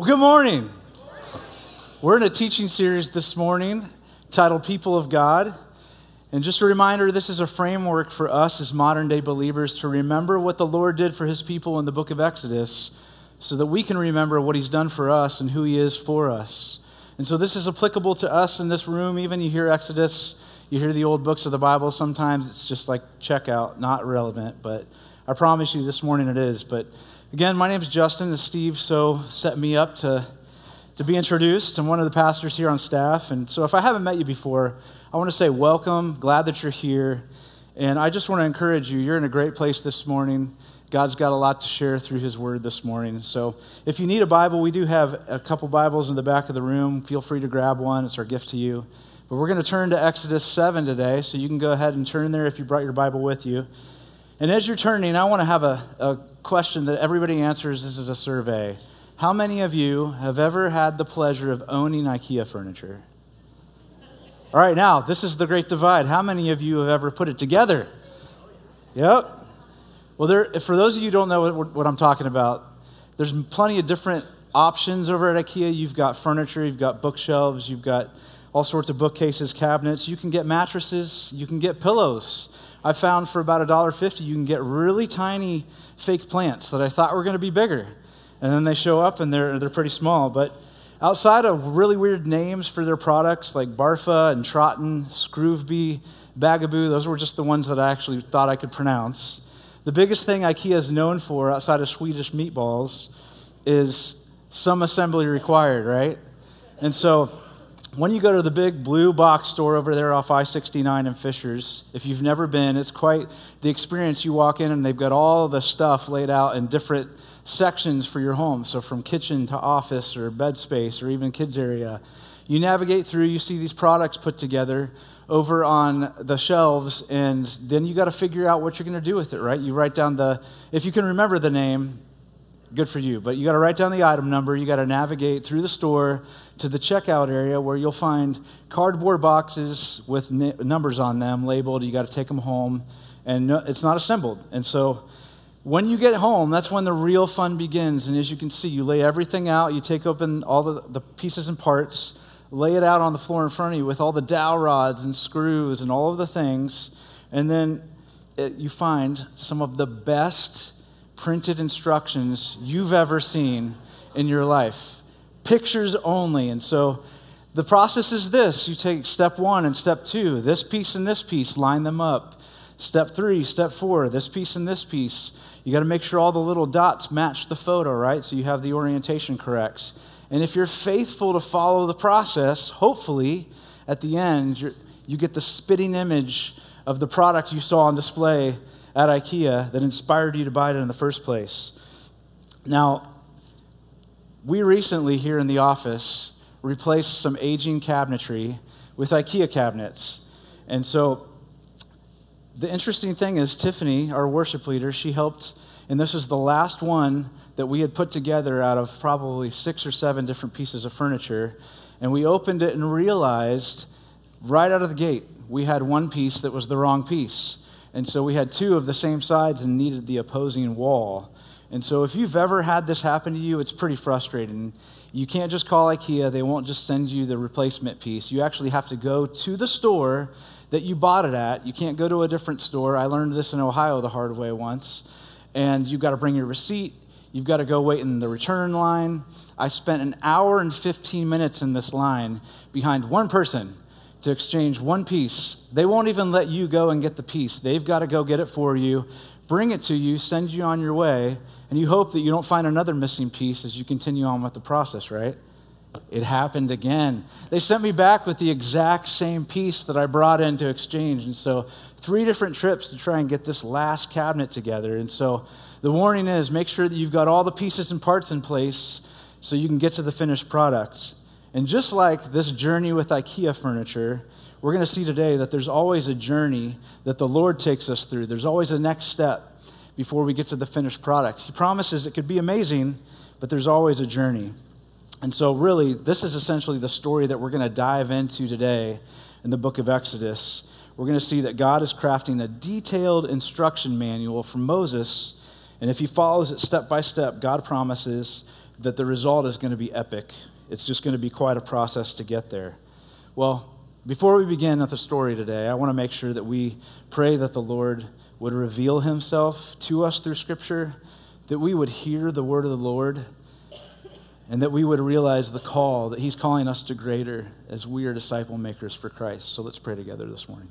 Well, good morning. We're in a teaching series this morning titled People of God. And just a reminder this is a framework for us as modern day believers to remember what the Lord did for his people in the book of Exodus so that we can remember what he's done for us and who he is for us. And so this is applicable to us in this room. Even you hear Exodus, you hear the old books of the Bible, sometimes it's just like checkout, not relevant. But I promise you this morning it is. But again, my name is Justin, and Steve so set me up to, to be introduced. I'm one of the pastors here on staff. And so if I haven't met you before, I want to say welcome, glad that you're here. And I just want to encourage you, you're in a great place this morning. God's got a lot to share through His Word this morning. So if you need a Bible, we do have a couple Bibles in the back of the room. Feel free to grab one, it's our gift to you. But we're going to turn to Exodus 7 today, so you can go ahead and turn there if you brought your Bible with you. And as you're turning, I want to have a, a question that everybody answers. This is a survey. How many of you have ever had the pleasure of owning IKEA furniture? All right, now, this is the great divide. How many of you have ever put it together? Yep. Well, there, for those of you who don't know what, what I'm talking about, there's plenty of different options over at IKEA. You've got furniture, you've got bookshelves, you've got all sorts of bookcases, cabinets. You can get mattresses, you can get pillows. I found for about $1.50, you can get really tiny fake plants that I thought were going to be bigger. And then they show up and they're, they're pretty small. But Outside of really weird names for their products like Barfa and Trotten, Scroovby, Bagaboo, those were just the ones that I actually thought I could pronounce. The biggest thing IKEA is known for outside of Swedish meatballs is some assembly required, right? And so when you go to the big blue box store over there off I 69 and Fishers, if you've never been, it's quite the experience. You walk in and they've got all the stuff laid out in different sections for your home. So, from kitchen to office or bed space or even kids' area. You navigate through, you see these products put together over on the shelves, and then you got to figure out what you're going to do with it, right? You write down the, if you can remember the name, good for you. But you got to write down the item number. You got to navigate through the store to the checkout area where you'll find cardboard boxes with n- numbers on them labeled. You got to take them home, and no, it's not assembled. And so when you get home, that's when the real fun begins. And as you can see, you lay everything out, you take open all the, the pieces and parts, lay it out on the floor in front of you with all the dowel rods and screws and all of the things. And then it, you find some of the best printed instructions you've ever seen in your life. Pictures only. And so the process is this you take step one and step two, this piece and this piece, line them up. Step three, step four, this piece and this piece. You got to make sure all the little dots match the photo, right? So you have the orientation correct. And if you're faithful to follow the process, hopefully at the end, you get the spitting image of the product you saw on display at IKEA that inspired you to buy it in the first place. Now, we recently here in the office replaced some aging cabinetry with IKEA cabinets. And so the interesting thing is, Tiffany, our worship leader, she helped, and this was the last one that we had put together out of probably six or seven different pieces of furniture. And we opened it and realized right out of the gate, we had one piece that was the wrong piece. And so we had two of the same sides and needed the opposing wall. And so if you've ever had this happen to you, it's pretty frustrating. You can't just call IKEA, they won't just send you the replacement piece. You actually have to go to the store that you bought it at. You can't go to a different store. I learned this in Ohio the hard way once. And you've got to bring your receipt. You've got to go wait in the return line. I spent an hour and 15 minutes in this line behind one person to exchange one piece. They won't even let you go and get the piece. They've got to go get it for you, bring it to you, send you on your way, and you hope that you don't find another missing piece as you continue on with the process, right? It happened again. They sent me back with the exact same piece that I brought in to exchange. And so, three different trips to try and get this last cabinet together. And so, the warning is make sure that you've got all the pieces and parts in place so you can get to the finished product. And just like this journey with IKEA furniture, we're going to see today that there's always a journey that the Lord takes us through. There's always a next step before we get to the finished product. He promises it could be amazing, but there's always a journey. And so, really, this is essentially the story that we're going to dive into today in the book of Exodus. We're going to see that God is crafting a detailed instruction manual for Moses. And if he follows it step by step, God promises that the result is going to be epic. It's just going to be quite a process to get there. Well, before we begin with the story today, I want to make sure that we pray that the Lord would reveal himself to us through Scripture, that we would hear the word of the Lord, and that we would realize the call that he's calling us to greater as we are disciple makers for Christ. So let's pray together this morning.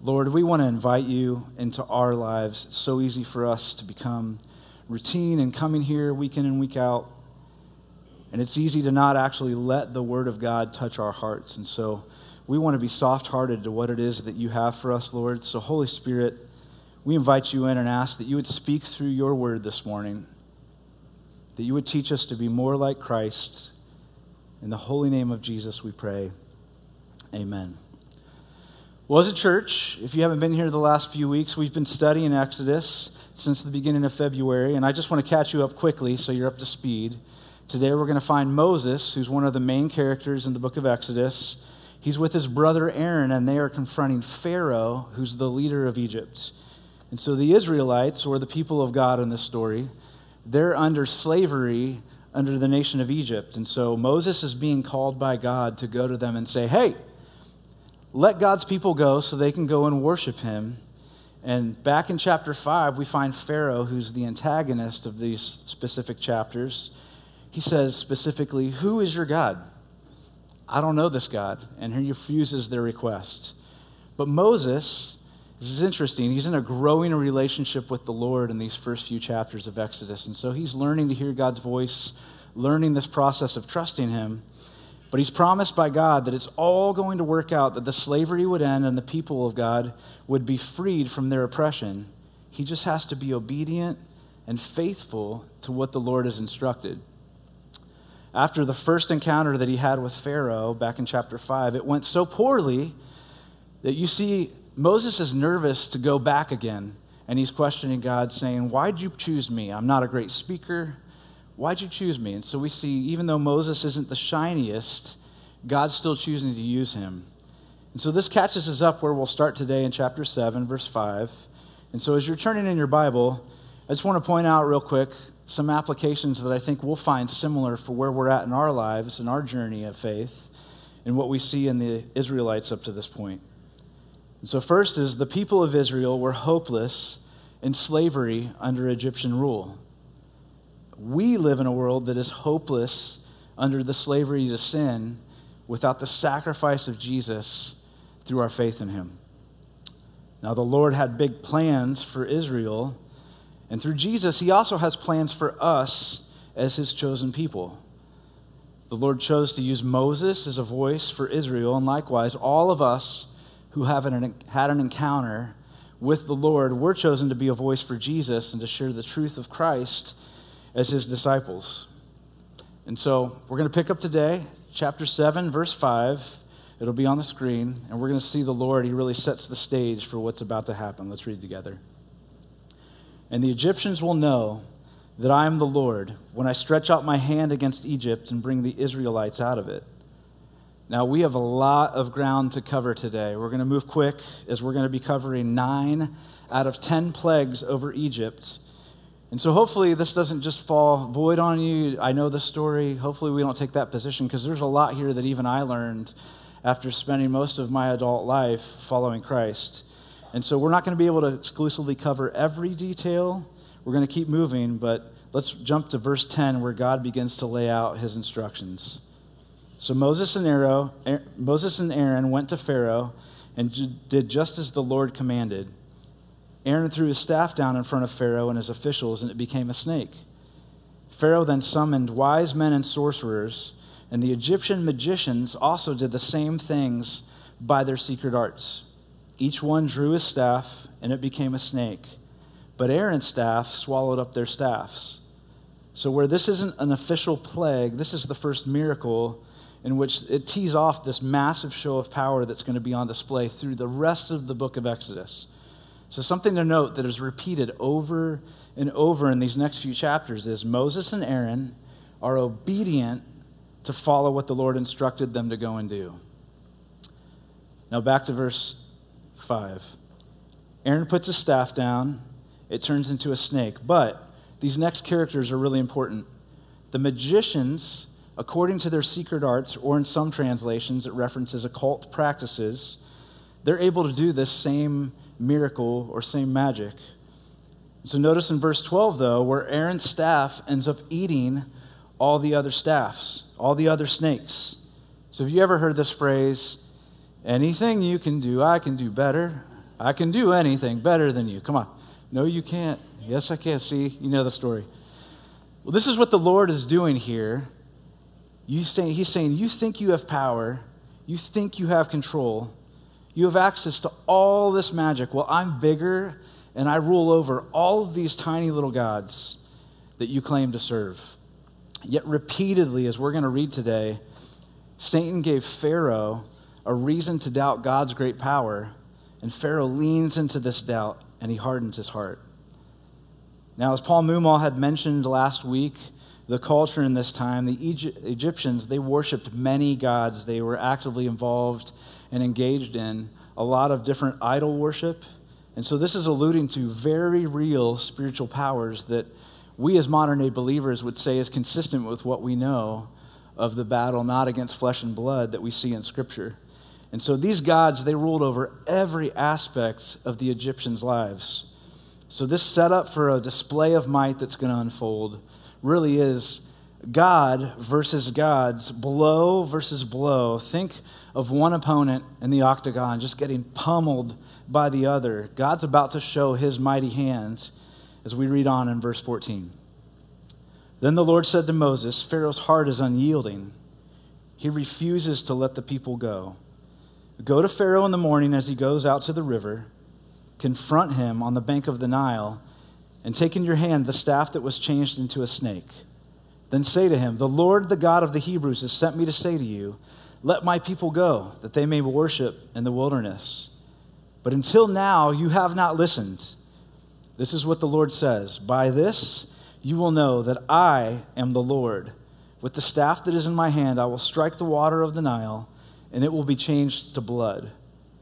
Lord, we want to invite you into our lives. It's so easy for us to become routine and coming here week in and week out. And it's easy to not actually let the Word of God touch our hearts. And so we want to be soft hearted to what it is that you have for us, Lord. So, Holy Spirit, we invite you in and ask that you would speak through your word this morning, that you would teach us to be more like Christ. In the holy name of Jesus, we pray. Amen. Well, as a church, if you haven't been here the last few weeks, we've been studying Exodus since the beginning of February, and I just want to catch you up quickly so you're up to speed. Today, we're going to find Moses, who's one of the main characters in the book of Exodus. He's with his brother Aaron, and they are confronting Pharaoh, who's the leader of Egypt. And so the Israelites, or the people of God in this story, they're under slavery under the nation of Egypt. And so Moses is being called by God to go to them and say, Hey, let God's people go so they can go and worship him. And back in chapter 5, we find Pharaoh, who's the antagonist of these specific chapters. He says specifically, Who is your God? I don't know this God. And he refuses their request. But Moses, this is interesting, he's in a growing relationship with the Lord in these first few chapters of Exodus. And so he's learning to hear God's voice, learning this process of trusting him. But he's promised by God that it's all going to work out, that the slavery would end and the people of God would be freed from their oppression. He just has to be obedient and faithful to what the Lord has instructed after the first encounter that he had with Pharaoh back in chapter 5, it went so poorly that you see Moses is nervous to go back again. And he's questioning God, saying, Why'd you choose me? I'm not a great speaker. Why'd you choose me? And so we see, even though Moses isn't the shiniest, God's still choosing to use him. And so this catches us up where we'll start today in chapter 7, verse 5. And so as you're turning in your Bible, I just want to point out real quick some applications that I think we'll find similar for where we're at in our lives and our journey of faith and what we see in the Israelites up to this point. And so, first is the people of Israel were hopeless in slavery under Egyptian rule. We live in a world that is hopeless under the slavery to sin without the sacrifice of Jesus through our faith in him. Now, the Lord had big plans for Israel and through Jesus, he also has plans for us as his chosen people. The Lord chose to use Moses as a voice for Israel, and likewise, all of us who have an, had an encounter with the Lord, we're chosen to be a voice for Jesus and to share the truth of Christ as his disciples. And so we're going to pick up today, chapter 7, verse 5. It'll be on the screen, and we're going to see the Lord. He really sets the stage for what's about to happen. Let's read together. And the Egyptians will know that I am the Lord when I stretch out my hand against Egypt and bring the Israelites out of it. Now, we have a lot of ground to cover today. We're going to move quick as we're going to be covering nine out of ten plagues over Egypt. And so, hopefully, this doesn't just fall void on you. I know the story. Hopefully, we don't take that position because there's a lot here that even I learned after spending most of my adult life following Christ. And so we're not going to be able to exclusively cover every detail. We're going to keep moving, but let's jump to verse 10 where God begins to lay out his instructions. So Moses and, Aaron, Moses and Aaron went to Pharaoh and did just as the Lord commanded. Aaron threw his staff down in front of Pharaoh and his officials, and it became a snake. Pharaoh then summoned wise men and sorcerers, and the Egyptian magicians also did the same things by their secret arts. Each one drew his staff, and it became a snake. But Aaron's staff swallowed up their staffs. So, where this isn't an official plague, this is the first miracle in which it tees off this massive show of power that's going to be on display through the rest of the book of Exodus. So, something to note that is repeated over and over in these next few chapters is Moses and Aaron are obedient to follow what the Lord instructed them to go and do. Now, back to verse 5. Aaron puts his staff down, it turns into a snake, but these next characters are really important. The magicians, according to their secret arts, or in some translations, it references occult practices, they're able to do this same miracle or same magic. So notice in verse 12, though, where Aaron's staff ends up eating all the other staffs, all the other snakes. So have you ever heard this phrase, anything you can do, I can do better? I can do anything better than you. Come on. No, you can't. Yes, I can. See, you know the story. Well, this is what the Lord is doing here. You say, he's saying, You think you have power, you think you have control, you have access to all this magic. Well, I'm bigger and I rule over all of these tiny little gods that you claim to serve. Yet, repeatedly, as we're going to read today, Satan gave Pharaoh a reason to doubt God's great power, and Pharaoh leans into this doubt and he hardens his heart. Now, as Paul Mumal had mentioned last week, the culture in this time, the Egyptians, they worshiped many gods. They were actively involved and engaged in a lot of different idol worship. And so this is alluding to very real spiritual powers that we as modern day believers would say is consistent with what we know of the battle not against flesh and blood that we see in Scripture. And so these gods, they ruled over every aspect of the Egyptians' lives. So, this setup for a display of might that's going to unfold really is God versus gods, blow versus blow. Think of one opponent in the octagon just getting pummeled by the other. God's about to show his mighty hands as we read on in verse 14. Then the Lord said to Moses, Pharaoh's heart is unyielding. He refuses to let the people go. Go to Pharaoh in the morning as he goes out to the river confront him on the bank of the Nile, and take in your hand the staff that was changed into a snake. Then say to him, The Lord, the God of the Hebrews, has sent me to say to you, Let my people go, that they may worship in the wilderness. But until now, you have not listened. This is what the Lord says By this you will know that I am the Lord. With the staff that is in my hand, I will strike the water of the Nile, and it will be changed to blood.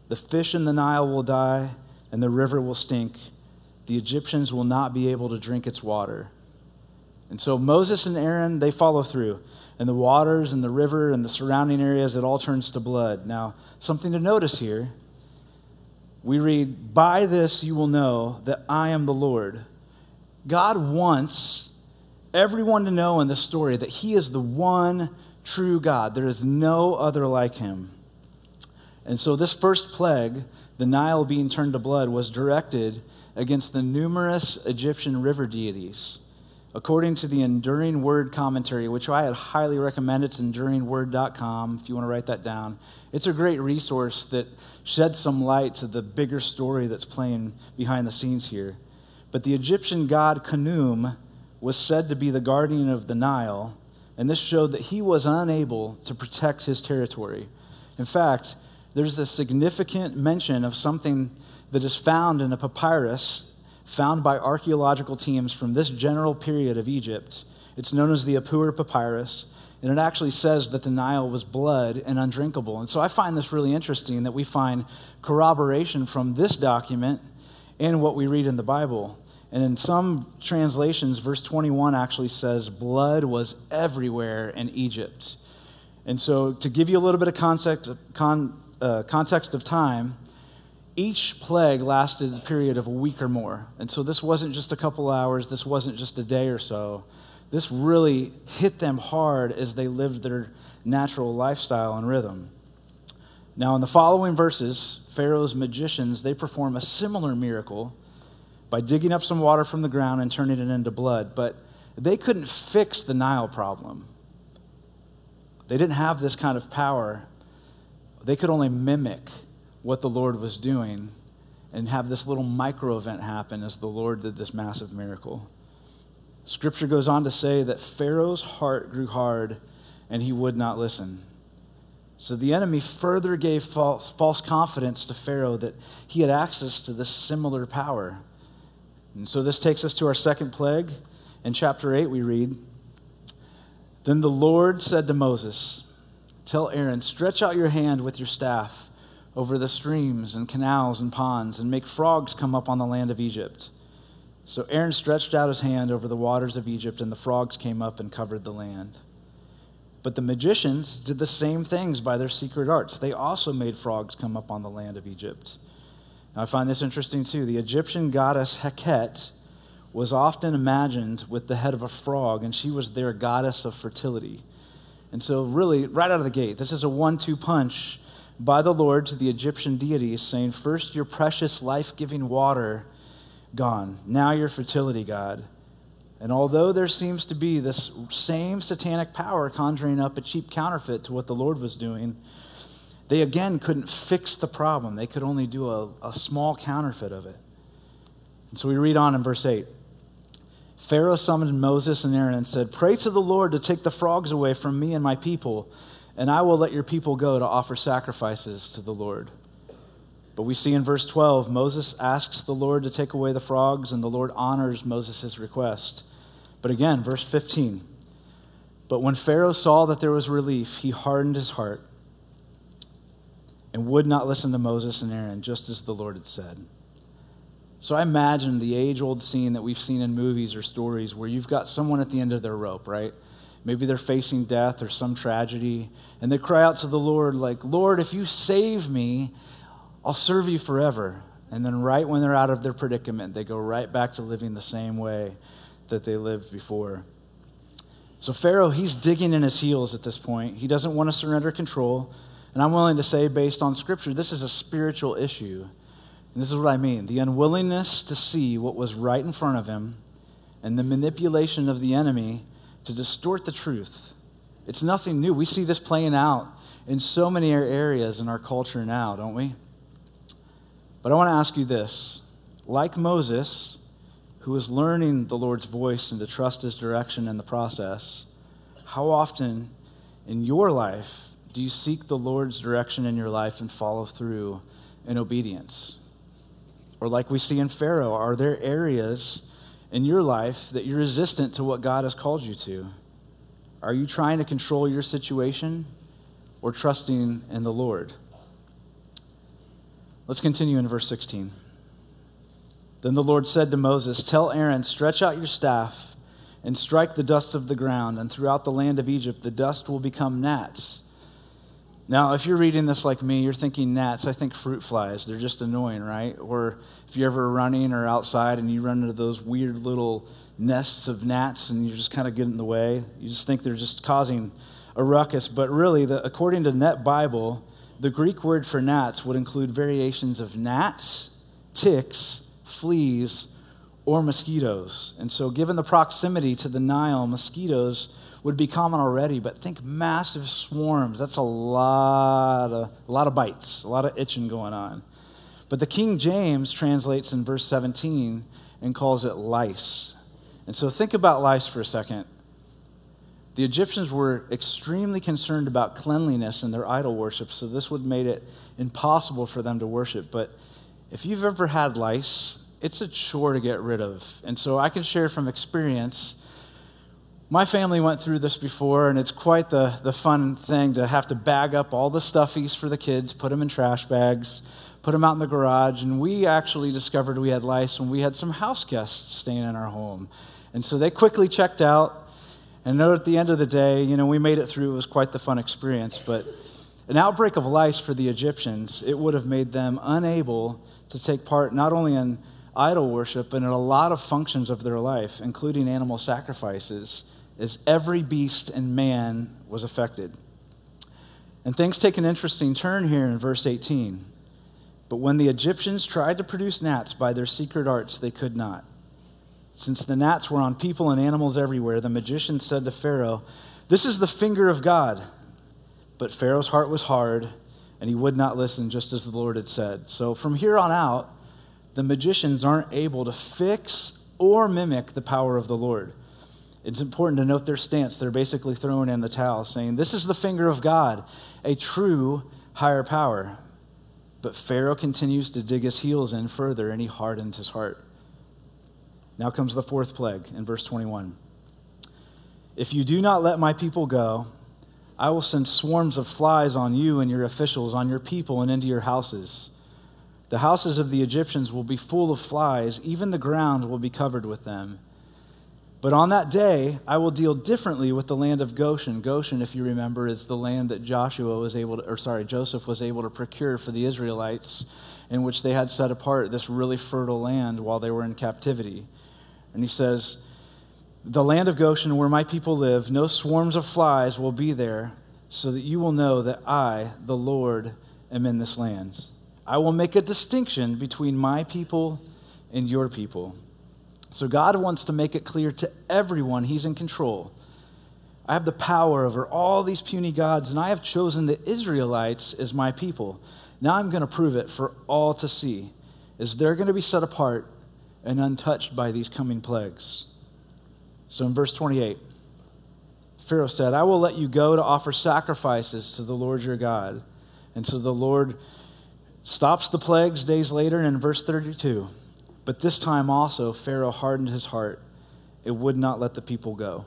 The fish in the Nile will die and the river will stink. The Egyptians will not be able to drink its water. And so Moses and Aaron, they follow through. And the waters and the river and the surrounding areas, it all turns to blood. Now, something to notice here we read, By this you will know that I am the Lord. God wants everyone to know in this story that He is the one true God. There is no other like Him. And so, this first plague the Nile being turned to blood was directed against the numerous Egyptian river deities. According to the Enduring Word commentary, which I had highly recommend, it's enduringword.com if you want to write that down. It's a great resource that sheds some light to the bigger story that's playing behind the scenes here. But the Egyptian god Khnum was said to be the guardian of the Nile, and this showed that he was unable to protect his territory. In fact, there's a significant mention of something that is found in a papyrus found by archaeological teams from this general period of Egypt. It's known as the Ipuwer Papyrus, and it actually says that the Nile was blood and undrinkable. And so I find this really interesting that we find corroboration from this document and what we read in the Bible. And in some translations, verse 21 actually says blood was everywhere in Egypt. And so, to give you a little bit of con, uh, context of time, each plague lasted a period of a week or more. And so this wasn't just a couple hours, this wasn't just a day or so. This really hit them hard as they lived their natural lifestyle and rhythm. Now, in the following verses, Pharaoh's magicians, they perform a similar miracle by digging up some water from the ground and turning it into blood, but they couldn't fix the Nile problem. They didn't have this kind of power they could only mimic what the Lord was doing and have this little micro event happen as the Lord did this massive miracle. Scripture goes on to say that Pharaoh's heart grew hard and he would not listen. So the enemy further gave false, false confidence to Pharaoh that he had access to this similar power. And so this takes us to our second plague. In chapter 8, we read Then the Lord said to Moses, Tell Aaron, stretch out your hand with your staff over the streams and canals and ponds and make frogs come up on the land of Egypt. So Aaron stretched out his hand over the waters of Egypt, and the frogs came up and covered the land. But the magicians did the same things by their secret arts. They also made frogs come up on the land of Egypt. Now, I find this interesting too. The Egyptian goddess Heket was often imagined with the head of a frog, and she was their goddess of fertility. And so, really, right out of the gate, this is a one two punch by the Lord to the Egyptian deities, saying, First, your precious life giving water gone. Now, your fertility, God. And although there seems to be this same satanic power conjuring up a cheap counterfeit to what the Lord was doing, they again couldn't fix the problem. They could only do a, a small counterfeit of it. And so we read on in verse 8. Pharaoh summoned Moses and Aaron and said, Pray to the Lord to take the frogs away from me and my people, and I will let your people go to offer sacrifices to the Lord. But we see in verse 12, Moses asks the Lord to take away the frogs, and the Lord honors Moses' request. But again, verse 15. But when Pharaoh saw that there was relief, he hardened his heart and would not listen to Moses and Aaron, just as the Lord had said. So I imagine the age old scene that we've seen in movies or stories where you've got someone at the end of their rope, right? Maybe they're facing death or some tragedy, and they cry out to the Lord, like, Lord, if you save me, I'll serve you forever. And then, right when they're out of their predicament, they go right back to living the same way that they lived before. So, Pharaoh, he's digging in his heels at this point. He doesn't want to surrender control. And I'm willing to say, based on Scripture, this is a spiritual issue. And this is what I mean the unwillingness to see what was right in front of him and the manipulation of the enemy to distort the truth. It's nothing new. We see this playing out in so many areas in our culture now, don't we? But I want to ask you this. Like Moses, who is learning the Lord's voice and to trust his direction in the process, how often in your life do you seek the Lord's direction in your life and follow through in obedience? Or, like we see in Pharaoh, are there areas in your life that you're resistant to what God has called you to? Are you trying to control your situation or trusting in the Lord? Let's continue in verse 16. Then the Lord said to Moses, Tell Aaron, stretch out your staff and strike the dust of the ground, and throughout the land of Egypt the dust will become gnats now, if you're reading this like me, you're thinking gnats. I think fruit flies. They're just annoying, right? Or if you're ever running or outside and you run into those weird little nests of gnats and you just kind of get in the way, you just think they're just causing a ruckus. But really, the, according to Net Bible, the Greek word for gnats would include variations of gnats, ticks, fleas, or mosquitoes. And so, given the proximity to the Nile, mosquitoes would be common already, but think massive swarms. That's a lot of, a lot of bites, a lot of itching going on. But the King James translates in verse 17 and calls it lice. And so think about lice for a second. The Egyptians were extremely concerned about cleanliness in their idol worship, so this would have made it impossible for them to worship. But if you've ever had lice, it's a chore to get rid of. And so I can share from experience my family went through this before, and it's quite the, the fun thing to have to bag up all the stuffies for the kids, put them in trash bags, put them out in the garage. And we actually discovered we had lice when we had some house guests staying in our home. And so they quickly checked out. And know at the end of the day, you know, we made it through. It was quite the fun experience. But an outbreak of lice for the Egyptians, it would have made them unable to take part not only in idol worship, but in a lot of functions of their life, including animal sacrifices as every beast and man was affected. And things take an interesting turn here in verse 18. But when the Egyptians tried to produce gnats by their secret arts, they could not. Since the gnats were on people and animals everywhere, the magician said to Pharaoh, This is the finger of God. But Pharaoh's heart was hard, and he would not listen, just as the Lord had said. So from here on out, the magicians aren't able to fix or mimic the power of the Lord it's important to note their stance. They're basically throwing in the towel, saying, This is the finger of God, a true higher power. But Pharaoh continues to dig his heels in further, and he hardens his heart. Now comes the fourth plague in verse 21. If you do not let my people go, I will send swarms of flies on you and your officials, on your people, and into your houses. The houses of the Egyptians will be full of flies, even the ground will be covered with them. But on that day, I will deal differently with the land of Goshen. Goshen, if you remember, is the land that Joshua was able to, or sorry, Joseph was able to procure for the Israelites, in which they had set apart this really fertile land while they were in captivity. And he says, The land of Goshen, where my people live, no swarms of flies will be there, so that you will know that I, the Lord, am in this land. I will make a distinction between my people and your people. So God wants to make it clear to everyone He's in control. I have the power over all these puny gods, and I have chosen the Israelites as my people. Now I'm going to prove it for all to see, is they're going to be set apart and untouched by these coming plagues. So in verse 28, Pharaoh said, I will let you go to offer sacrifices to the Lord your God. And so the Lord stops the plagues days later, and in verse 32, but this time also Pharaoh hardened his heart. It would not let the people go.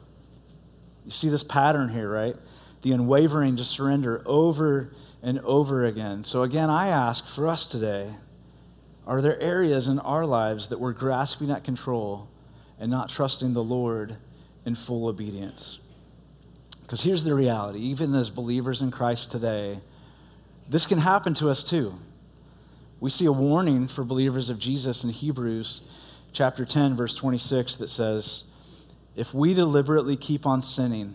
You see this pattern here, right? The unwavering to surrender over and over again. So, again, I ask for us today are there areas in our lives that we're grasping at control and not trusting the Lord in full obedience? Because here's the reality even as believers in Christ today, this can happen to us too. We see a warning for believers of Jesus in Hebrews chapter 10, verse 26, that says, If we deliberately keep on sinning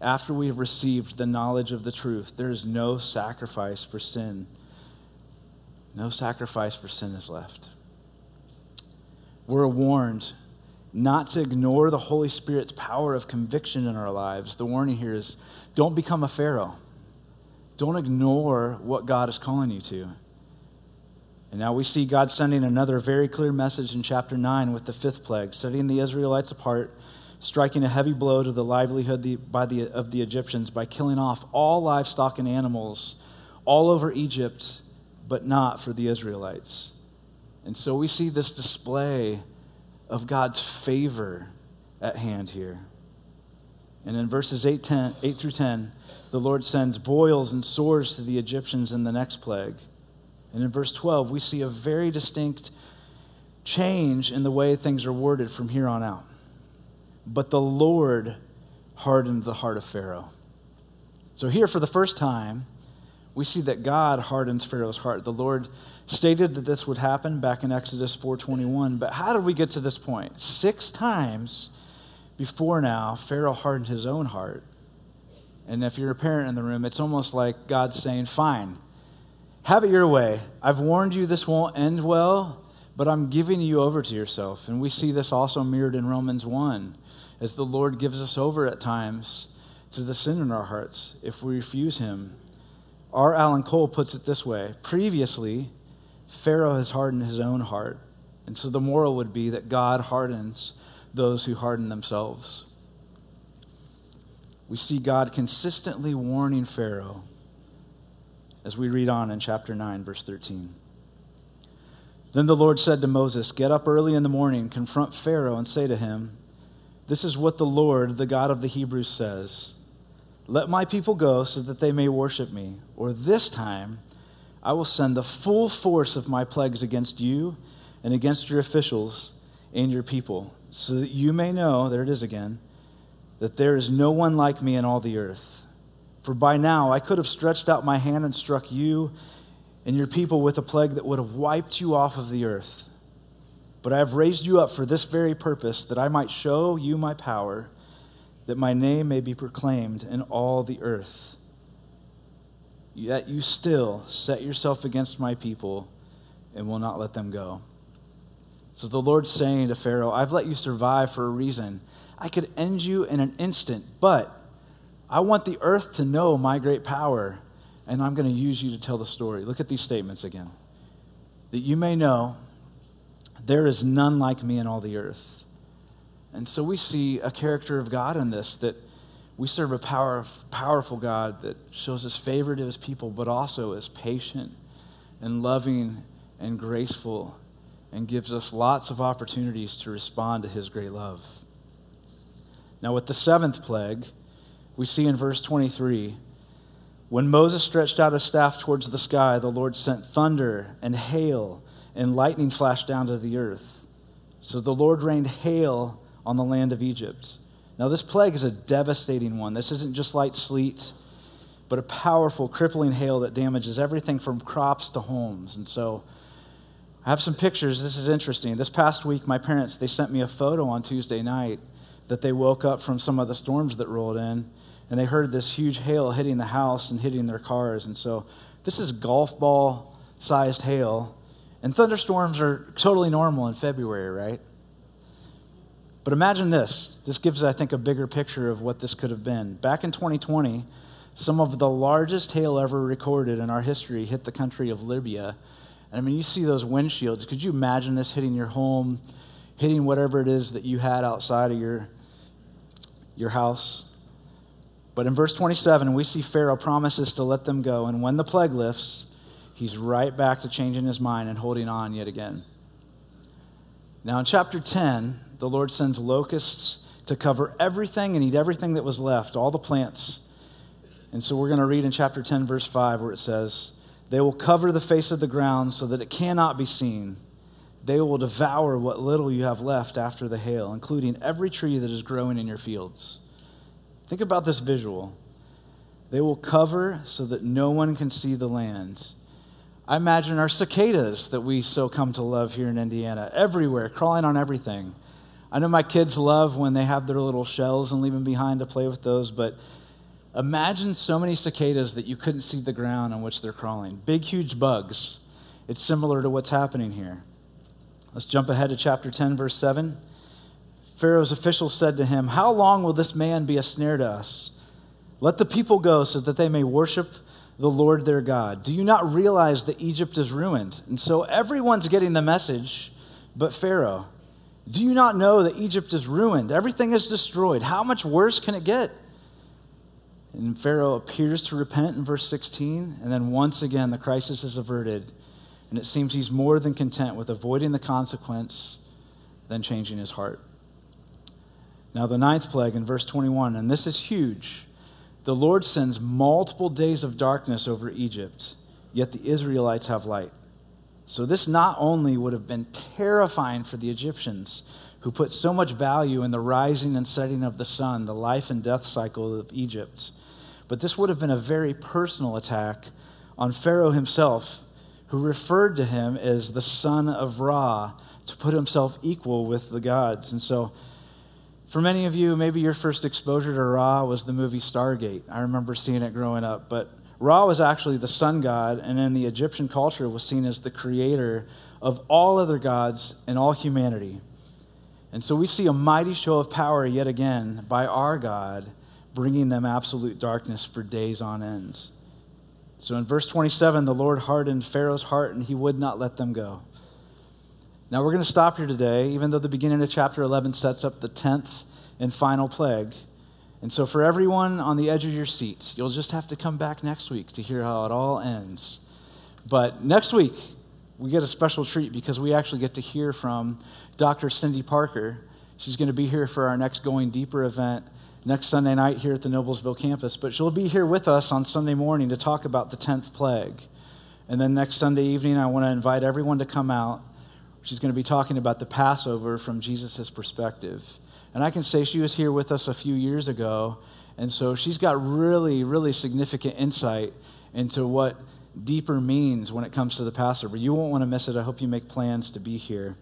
after we have received the knowledge of the truth, there is no sacrifice for sin. No sacrifice for sin is left. We're warned not to ignore the Holy Spirit's power of conviction in our lives. The warning here is don't become a Pharaoh. Don't ignore what God is calling you to. And now we see God sending another very clear message in chapter 9 with the fifth plague, setting the Israelites apart, striking a heavy blow to the livelihood of the Egyptians by killing off all livestock and animals all over Egypt, but not for the Israelites. And so we see this display of God's favor at hand here. And in verses 8, 10, 8 through 10, the Lord sends boils and sores to the Egyptians in the next plague. And in verse 12, we see a very distinct change in the way things are worded from here on out. But the Lord hardened the heart of Pharaoh. So, here for the first time, we see that God hardens Pharaoh's heart. The Lord stated that this would happen back in Exodus 4:21, but how did we get to this point? 6 times before now, Pharaoh hardened his own heart. And if you're a parent in the room, it's almost like God's saying, "Fine, have it your way. I've warned you this won't end well, but I'm giving you over to yourself. And we see this also mirrored in Romans 1 as the Lord gives us over at times to the sin in our hearts if we refuse Him. R. Alan Cole puts it this way Previously, Pharaoh has hardened his own heart. And so the moral would be that God hardens those who harden themselves. We see God consistently warning Pharaoh as we read on in chapter 9, verse 13. Then the Lord said to Moses, Get up early in the morning, confront Pharaoh, and say to him, This is what the Lord, the God of the Hebrews, says Let my people go so that they may worship me, or this time I will send the full force of my plagues against you and against your officials and your people, so that you may know, there it is again, that there is no one like me in all the earth for by now I could have stretched out my hand and struck you and your people with a plague that would have wiped you off of the earth. But I have raised you up for this very purpose, that I might show you my power, that my name may be proclaimed in all the earth. Yet you still set yourself against my people and will not let them go. So the Lord's saying to Pharaoh, I've let you survive for a reason. I could end you in an instant, but I want the earth to know my great power, and I'm going to use you to tell the story. Look at these statements again. That you may know there is none like me in all the earth. And so we see a character of God in this that we serve a power, powerful God that shows his favor to his people, but also is patient and loving and graceful and gives us lots of opportunities to respond to his great love. Now, with the seventh plague, we see in verse 23 When Moses stretched out his staff towards the sky, the Lord sent thunder and hail, and lightning flashed down to the earth. So the Lord rained hail on the land of Egypt. Now, this plague is a devastating one. This isn't just light sleet, but a powerful, crippling hail that damages everything from crops to homes. And so, I have some pictures. This is interesting. This past week, my parents they sent me a photo on Tuesday night that they woke up from some of the storms that rolled in and they heard this huge hail hitting the house and hitting their cars. And so this is golf ball sized hail. And thunderstorms are totally normal in February, right? But imagine this. This gives, I think, a bigger picture of what this could have been. Back in 2020, some of the largest hail ever recorded in our history hit the country of Libya. And I mean, you see those windshields. Could you imagine this hitting your home, hitting whatever it is that you had outside of your, your house? But in verse 27, we see Pharaoh promises to let them go. And when the plague lifts, he's right back to changing his mind and holding on yet again. Now, in chapter 10, the Lord sends locusts to cover everything and eat everything that was left, all the plants. And so we're going to read in chapter 10, verse 5, where it says, They will cover the face of the ground so that it cannot be seen. They will devour what little you have left after the hail, including every tree that is growing in your fields. Think about this visual. They will cover so that no one can see the land. I imagine our cicadas that we so come to love here in Indiana, everywhere, crawling on everything. I know my kids love when they have their little shells and leave them behind to play with those, but imagine so many cicadas that you couldn't see the ground on which they're crawling. Big, huge bugs. It's similar to what's happening here. Let's jump ahead to chapter 10, verse 7. Pharaoh's officials said to him, How long will this man be a snare to us? Let the people go so that they may worship the Lord their God. Do you not realize that Egypt is ruined? And so everyone's getting the message, but Pharaoh. Do you not know that Egypt is ruined? Everything is destroyed. How much worse can it get? And Pharaoh appears to repent in verse 16, and then once again the crisis is averted, and it seems he's more than content with avoiding the consequence than changing his heart. Now, the ninth plague in verse 21, and this is huge. The Lord sends multiple days of darkness over Egypt, yet the Israelites have light. So, this not only would have been terrifying for the Egyptians, who put so much value in the rising and setting of the sun, the life and death cycle of Egypt, but this would have been a very personal attack on Pharaoh himself, who referred to him as the son of Ra to put himself equal with the gods. And so, for many of you, maybe your first exposure to Ra was the movie Stargate. I remember seeing it growing up. But Ra was actually the sun god, and in the Egyptian culture was seen as the creator of all other gods and all humanity. And so we see a mighty show of power yet again by our God, bringing them absolute darkness for days on end. So in verse 27, the Lord hardened Pharaoh's heart, and he would not let them go. Now we're going to stop here today, even though the beginning of chapter 11 sets up the 10th and final plague. And so, for everyone on the edge of your seat, you'll just have to come back next week to hear how it all ends. But next week, we get a special treat because we actually get to hear from Dr. Cindy Parker. She's going to be here for our next Going Deeper event next Sunday night here at the Noblesville campus. But she'll be here with us on Sunday morning to talk about the 10th plague. And then next Sunday evening, I want to invite everyone to come out She's going to be talking about the Passover from Jesus' perspective. And I can say she was here with us a few years ago, and so she's got really, really significant insight into what deeper means when it comes to the Passover. You won't want to miss it. I hope you make plans to be here.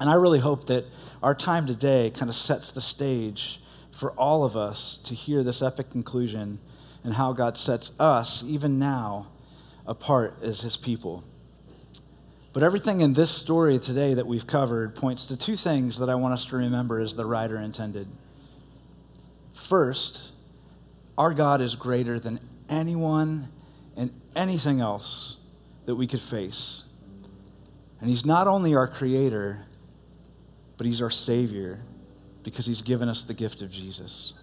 And I really hope that our time today kind of sets the stage for all of us to hear this epic conclusion and how God sets us, even now, apart as his people. But everything in this story today that we've covered points to two things that I want us to remember as the writer intended. First, our God is greater than anyone and anything else that we could face. And He's not only our Creator, but He's our Savior because He's given us the gift of Jesus.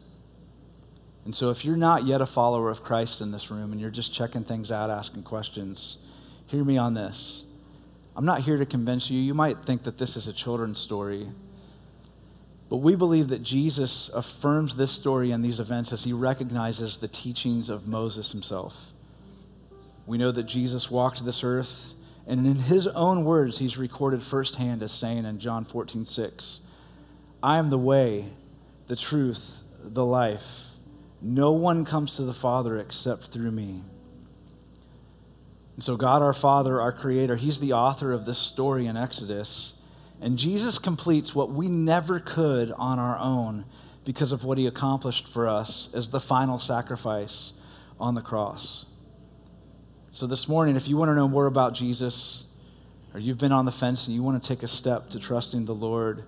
And so, if you're not yet a follower of Christ in this room and you're just checking things out, asking questions, hear me on this. I'm not here to convince you. You might think that this is a children's story. But we believe that Jesus affirms this story and these events as he recognizes the teachings of Moses himself. We know that Jesus walked this earth, and in his own words, he's recorded firsthand as saying in John 14, 6, I am the way, the truth, the life. No one comes to the Father except through me. And so, God our Father, our Creator, He's the author of this story in Exodus. And Jesus completes what we never could on our own because of what He accomplished for us as the final sacrifice on the cross. So, this morning, if you want to know more about Jesus, or you've been on the fence and you want to take a step to trusting the Lord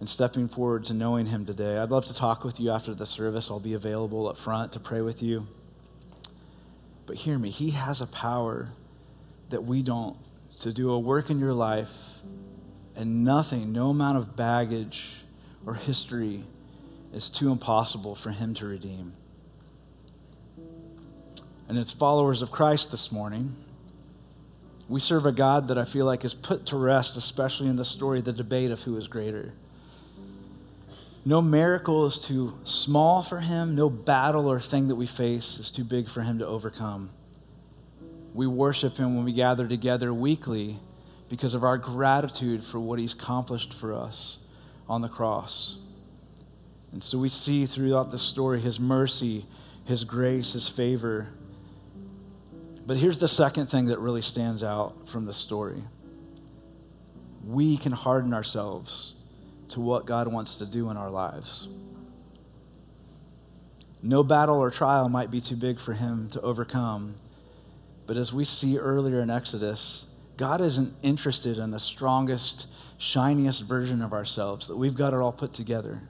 and stepping forward to knowing Him today, I'd love to talk with you after the service. I'll be available up front to pray with you. But hear me, He has a power that we don't to do a work in your life, and nothing, no amount of baggage or history is too impossible for Him to redeem. And as followers of Christ this morning, we serve a God that I feel like is put to rest, especially in the story, the debate of who is greater. No miracle is too small for him. No battle or thing that we face is too big for him to overcome. We worship him when we gather together weekly because of our gratitude for what he's accomplished for us on the cross. And so we see throughout the story his mercy, his grace, his favor. But here's the second thing that really stands out from the story we can harden ourselves to what God wants to do in our lives. No battle or trial might be too big for him to overcome. But as we see earlier in Exodus, God isn't interested in the strongest, shiniest version of ourselves, that we've got it all put together.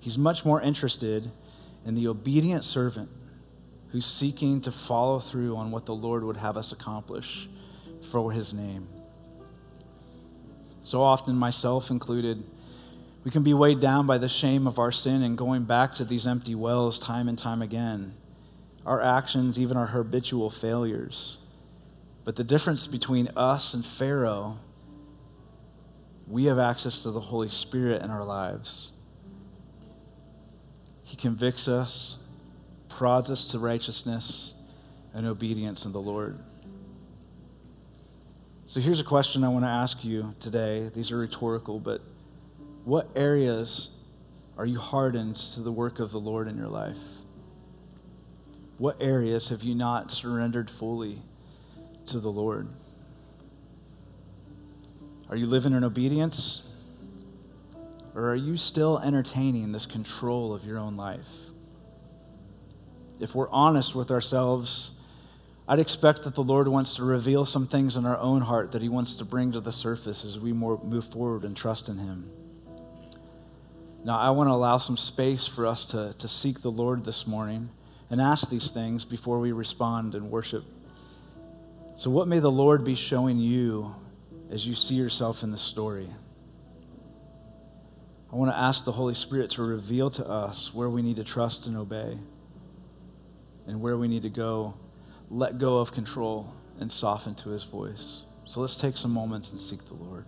He's much more interested in the obedient servant who's seeking to follow through on what the Lord would have us accomplish for his name. So often, myself included, we can be weighed down by the shame of our sin and going back to these empty wells time and time again. Our actions, even our habitual failures. But the difference between us and Pharaoh, we have access to the Holy Spirit in our lives. He convicts us, prods us to righteousness and obedience in the Lord. So here's a question I want to ask you today. These are rhetorical, but what areas are you hardened to the work of the Lord in your life? What areas have you not surrendered fully to the Lord? Are you living in obedience? Or are you still entertaining this control of your own life? If we're honest with ourselves, I'd expect that the Lord wants to reveal some things in our own heart that He wants to bring to the surface as we move forward and trust in Him. Now, I want to allow some space for us to, to seek the Lord this morning and ask these things before we respond and worship. So, what may the Lord be showing you as you see yourself in the story? I want to ask the Holy Spirit to reveal to us where we need to trust and obey and where we need to go, let go of control and soften to his voice. So let's take some moments and seek the Lord.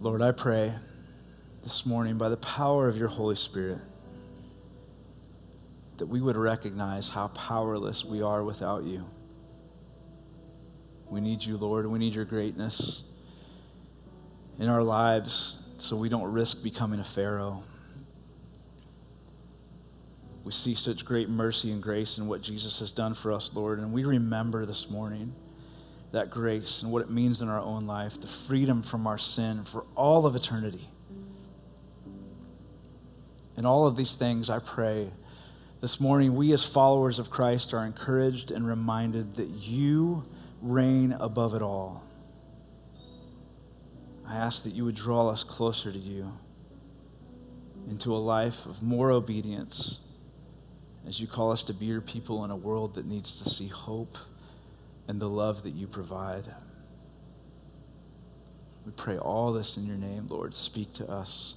Lord, I pray this morning by the power of your Holy Spirit that we would recognize how powerless we are without you. We need you, Lord. We need your greatness in our lives so we don't risk becoming a Pharaoh. We see such great mercy and grace in what Jesus has done for us, Lord, and we remember this morning that grace and what it means in our own life, the freedom from our sin for all of eternity. In all of these things, I pray this morning, we as followers of Christ are encouraged and reminded that you reign above it all. I ask that you would draw us closer to you into a life of more obedience as you call us to be your people in a world that needs to see hope and the love that you provide. We pray all this in your name, Lord. Speak to us.